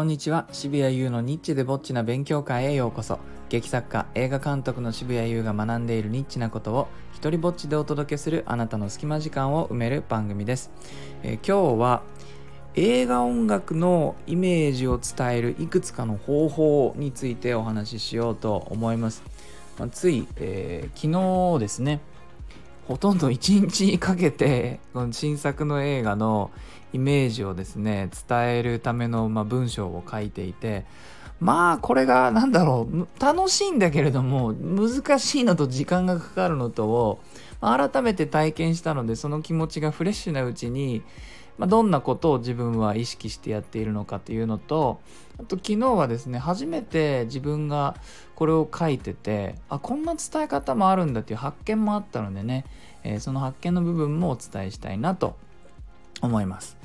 こんにちは。渋谷優のニッチでぼっちな勉強会へようこそ。劇作家映画監督の渋谷優が学んでいるニッチなことを一人ぼっちでお届けするあなたの隙間時間を埋める番組です、え、今日は映画音楽のイメージを伝えるいくつかの方法についてお話ししようと思います、まあ、つい、えー、昨日ですねほとんど1日かけてこの新作の映画のイメージをですね伝えるための、ま、文章を書いていてまあこれが何だろう楽しいんだけれども難しいのと時間がかかるのとを改めて体験したのでその気持ちがフレッシュなうちに、まあ、どんなことを自分は意識してやっているのかっていうのとあと昨日はですね初めて自分がこれを書いててあこんな伝え方もあるんだっていう発見もあったのでね、えー、その発見の部分もお伝えしたいなと思います。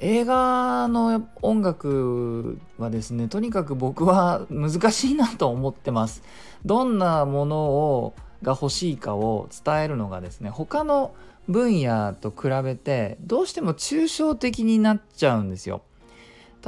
映画の音楽はですねとにかく僕は難しいなと思ってますどんなものをが欲しいかを伝えるのがですね他の分野と比べてどうしても抽象的になっちゃうんですよ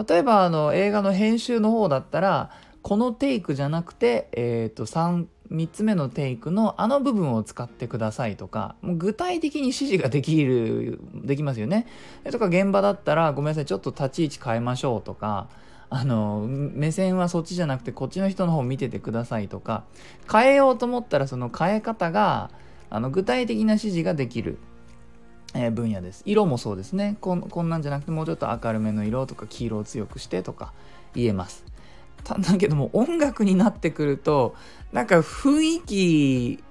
例えばあの映画の編集の方だったらこのテイクじゃなくて、えーと、3 3つ目のテイクのあの部分を使ってくださいとかもう具体的に指示ができるできますよね。とか現場だったらごめんなさいちょっと立ち位置変えましょうとかあの目線はそっちじゃなくてこっちの人の方見ててくださいとか変えようと思ったらその変え方があの具体的な指示ができる。えー、分野です。色もそうですね。こんこんなんじゃなくてもうちょっと明るめの色とか黄色を強くしてとか言えます。ただけども音楽になってくるとなんか雰囲気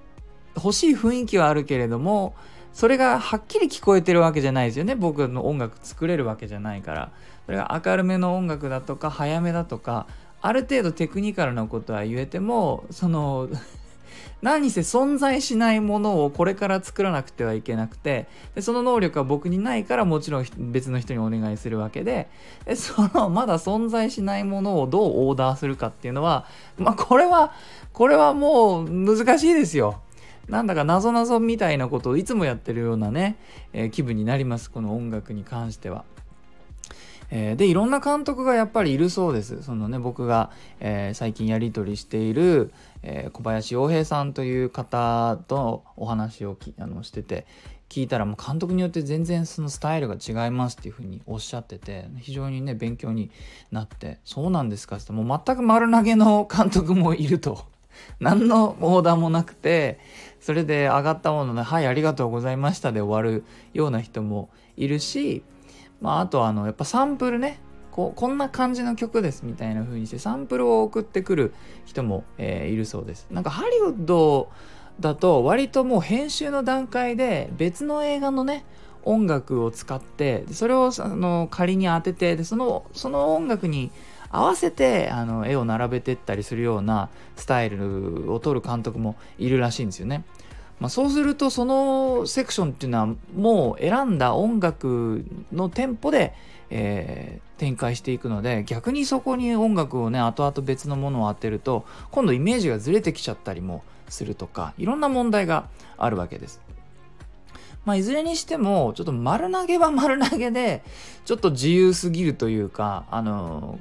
欲しい雰囲気はあるけれどもそれがはっきり聞こえてるわけじゃないですよね。僕の音楽作れるわけじゃないから。それが明るめの音楽だとか早めだとかある程度テクニカルなことは言えてもその 何せ存在しないものをこれから作らなくてはいけなくてでその能力は僕にないからもちろん別の人にお願いするわけででそのまだ存在しないものをどうオーダーするかっていうのはまあこれはこれはもう難しいですよ。なんだか謎々みたいなことをいつもやってるようなね、えー、気分になりますこの音楽に関しては。えー、でいろんな監督がやっぱりいるそうです。そのね僕が、えー、最近やり取りしている、えー、小林洋平さんという方とお話をきあのしてて聞いたらもう監督によって全然そのスタイルが違いますっていうふうにおっしゃってて非常にね勉強になってそうなんですか？ってもう全く丸投げの監督もいると。何のオーダーもなくてそれで上がったもので「はいありがとうございました」で終わるような人もいるしまあ、あとはあのやっぱサンプルねここんな感じの曲ですみたいな風にしてサンプルを送ってくる人も、えー、いるそうですなんかハリウッドだと割ともう編集の段階で別の映画のね音楽を使ってそれをあの仮に当ててでそのその音楽に合わせてあの絵を並べてったりするようなスタイルを取る監督もいるらしいんですよね。まあ、そうするとそのセクションっていうのはもう選んだ音楽のテンポで、えー、展開していくので逆にそこに音楽をね後々別のものを当てると今度イメージがずれてきちゃったりもするとかいろんな問題があるわけです。まあ、いずれにしてもちょっと丸投げは丸投げでちょっと自由すぎるというかあの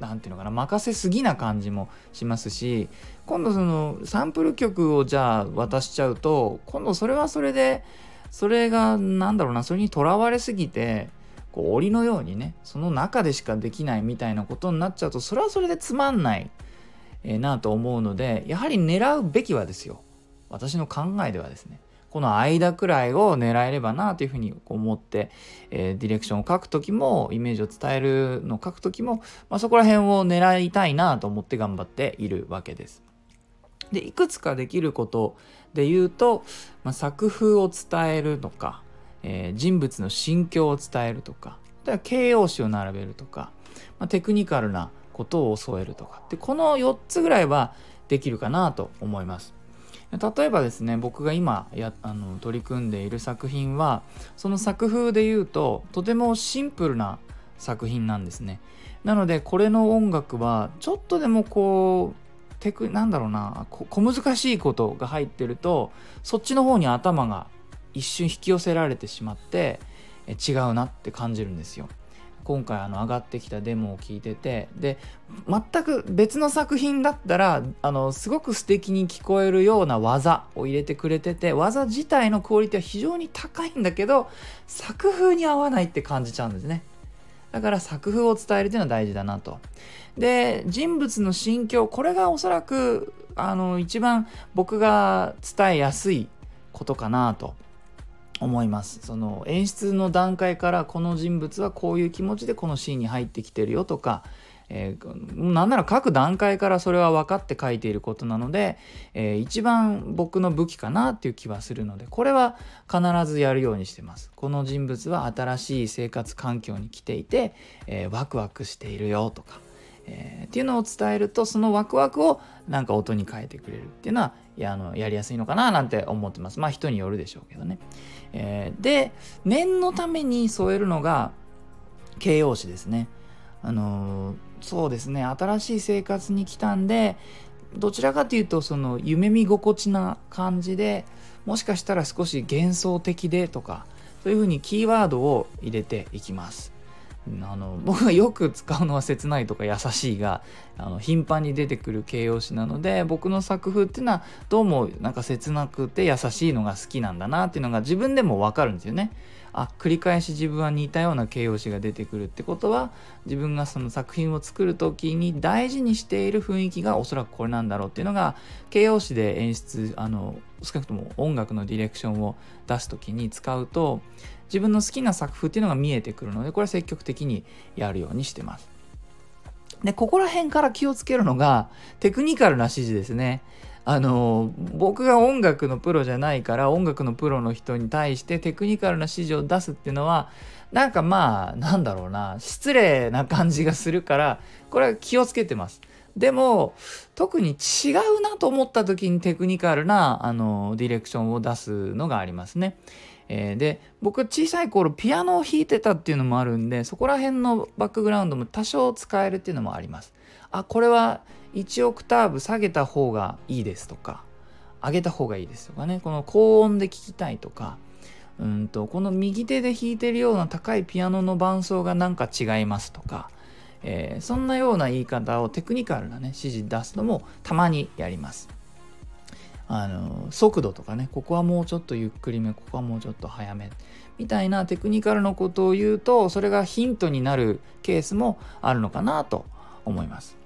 何て言うのかな任せすぎな感じもしますし今度そのサンプル曲をじゃあ渡しちゃうと今度それはそれでそれが何だろうなそれにとらわれすぎてこう檻のようにねその中でしかできないみたいなことになっちゃうとそれはそれでつまんない、えー、なと思うのでやはり狙うべきはですよ。私の考えではですね。この間くらいを狙えればなというふうに思って、えー、ディレクションを書く時もイメージを伝えるのを書く時も、まあ、そこら辺を狙いたいなと思って頑張っているわけです。でいくつかできることで言うと、まあ、作風を伝えるとか、えー、人物の心境を伝えるとか形容詞を並べるとか、まあ、テクニカルなことを添えるとかでこの4つぐらいはできるかなと思います。例えばですね僕が今やあの取り組んでいる作品はその作風で言うととてもシンプルな作品なんですね。なのでこれの音楽はちょっとでもこうテクなんだろうな小難しいことが入ってるとそっちの方に頭が一瞬引き寄せられてしまって違うなって感じるんですよ。今回あの上がってきたデモを聞いててで全く別の作品だったらあのすごく素敵に聞こえるような技を入れてくれてて技自体のクオリティは非常に高いんだけど作風に合わないって感じちゃうんですね。だから作風を伝えるというのは大事だなと。で人物の心境これがおそらくあの一番僕が伝えやすいことかなと思います。その演出の段階からこの人物はこういう気持ちでこのシーンに入ってきてるよとか、えー、なんなら書く段階からそれは分かって書いていることなので、えー、一番僕の武器かなっていう気はするのでこれは必ずやるようにしてます。この人物は新しい生活環境に来ていて、えー、ワクワクしているよとか。えー、っていうのを伝えるとそのワクワクをなんか音に変えてくれるっていうのはやあのやりやすいのかななんて思ってます。まあ人によるでしょうけどね、えー、で念のために添えるのが形容詞ですね。あのー、そうですね。新しい生活に来たんでどちらかというとその夢見心地な感じでもしかしたら少し幻想的でとかそういうふうにキーワードを入れていきます。あの僕がよく使うのは切ないとか優しいがあの頻繁に出てくる形容詞なので僕の作風っていうのはどうもなんか切なくて優しいのが好きなんだなっていうのが自分でも分かるんですよね。あ繰り返し自分は似たような形容詞が出てくるってことは自分がその作品を作る時に大事にしている雰囲気がおそらくこれなんだろうっていうのが形容詞で演出あの少なくとも音楽のディレクションを出す時に使うと自分の好きな作風っていうのが見えてくるのでこれは積極的にやるようにしてます。でここら辺から気をつけるのがテクニカルな指示ですね。あの僕が音楽のプロじゃないから音楽のプロの人に対してテクニカルな指示を出すっていうのはなんかまあなんだろうな失礼な感じがするからこれは気をつけてます。でも特に違うなと思った時にテクニカルなあのディレクションを出すのがありますね。えー、で僕小さい頃ピアノを弾いてたっていうのもあるんでそこら辺のバックグラウンドも多少使えるっていうのもあります。あこれは1オクターブ下げた方がいいですとか上げた方がいいですとかねこの高音で聴きたいとかうんとこの右手で弾いてるような高いピアノの伴奏がなんか違いますとか、えー、そんなような言い方をテクニカルなね指示出すのもたまにやります。あの速度とかねここはもうちょっとゆっくりめここはもうちょっと早めみたいなテクニカルのことを言うとそれがヒントになるケースもあるのかなと思います。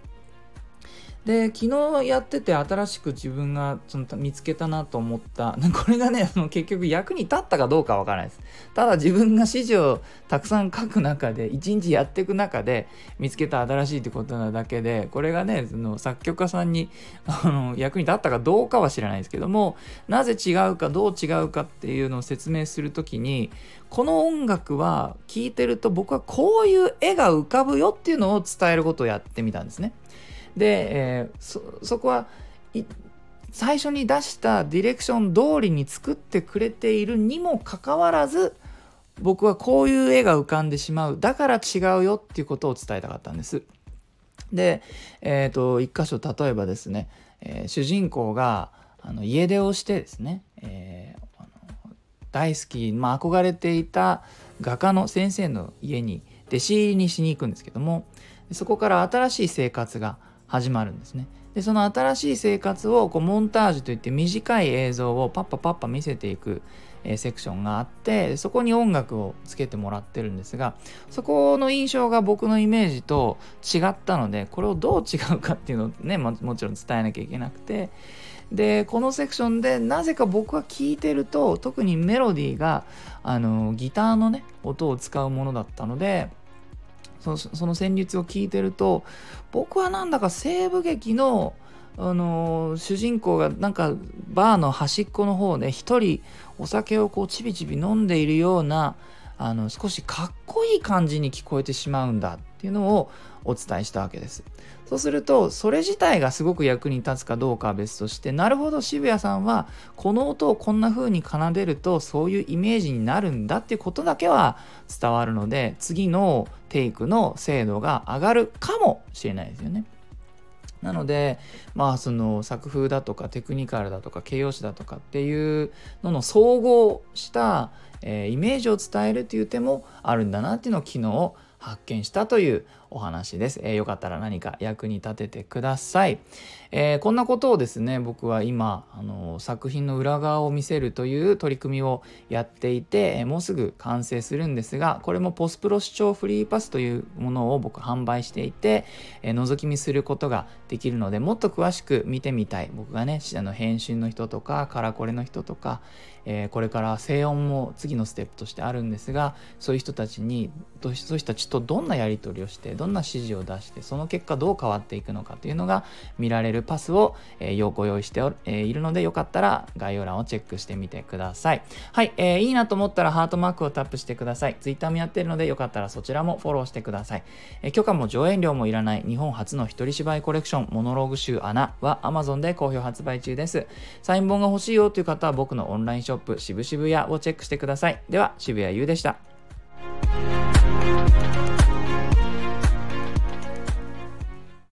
で昨日やってて新しく自分がその見つけたなと思った これがねその結局役に立ったかどうかわからないですただ自分が指示をたくさん書く中で一日やっていく中で見つけた新しいってことなだけでこれがねその作曲家さんにあの役に立ったかどうかは知らないですけどもなぜ違うかどう違うかっていうのを説明する時にこの音楽は聴いてると僕はこういう絵が浮かぶよっていうのを伝えることをやってみたんですね。で、えー、そこは最初に出したディレクション通りに作ってくれているにもかかわらず僕はこういう絵が浮かんでしまうだから違うよっていうことを伝えたかったんです。で、えーと、一箇所例えばですね、えー、主人公があの家出をしてですね、えー、大好き、まあ、憧れていた画家の先生の家に弟子入りにしに行くんですけどもそこから新しい生活が始まるんですね。でその新しい生活をこうモンタージュといって短い映像をパッパパッパ見せていく、えー、セクションがあってそこに音楽をつけてもらってるんですがそこの印象が僕のイメージと違ったのでこれをどう違うかっていうのをねももちろん伝えなきゃいけなくてでこのセクションでなぜか僕は聴いてると特にメロディーがあのギターのね音を使うものだったのでそのその旋律を聞いてると僕はなんだか西部劇のあの主人公がなんかバーの端っこの方で一人お酒をこうちびちび飲んでいるようなあの少しかっこいい感じに聞こえてしまうんだっていうのをお伝えしたわけです。そうするとそれ自体がすごく役に立つかどうかは別としてなるほど渋谷さんはこの音をこんな風に奏でるとそういうイメージになるんだっていうことだけは伝わるので次のテイクの精度が上がるかもしれないですよね。なのでまあその作風だとかテクニカルだとか形容詞だとかっていうのの総合した、えー、イメージを伝えるっていう手もあるんだなっていうのを昨日発見したというお話です。えー、よかったら何か役に立ててください。えー、こんなことをですね僕は今あの作品の裏側を見せるという取り組みをやっていて、え、もうすぐ完成するんですがこれもポスプロ視聴フリーパスというものを僕販売していて、えー、覗き見することができるのでもっと詳しく見てみたい僕がねあの編集の人とかカラコレの人とか、え、これから静音も次のステップとしてあるんですがそういう人たちにそういう人たちとどんなやり取りをしてどんな指示を出してその結果どう変わっていくのかというのが見られるパスを、えー、ご用意してお、え、いるのでよかったら概要欄をチェックしてみてください。はい、えー、いいなと思ったらハートマークをタップしてください。Twitter もやってるのでよかったらそちらもフォローしてください、えー、許可も上演料もいらない日本初の一人芝居コレクションモノローグ集穴は Amazon で好評発売中です。サイン本が欲しいよという方は僕のオンラインショップ渋渋谷をチェックしてください。では渋谷優でした。Thank you.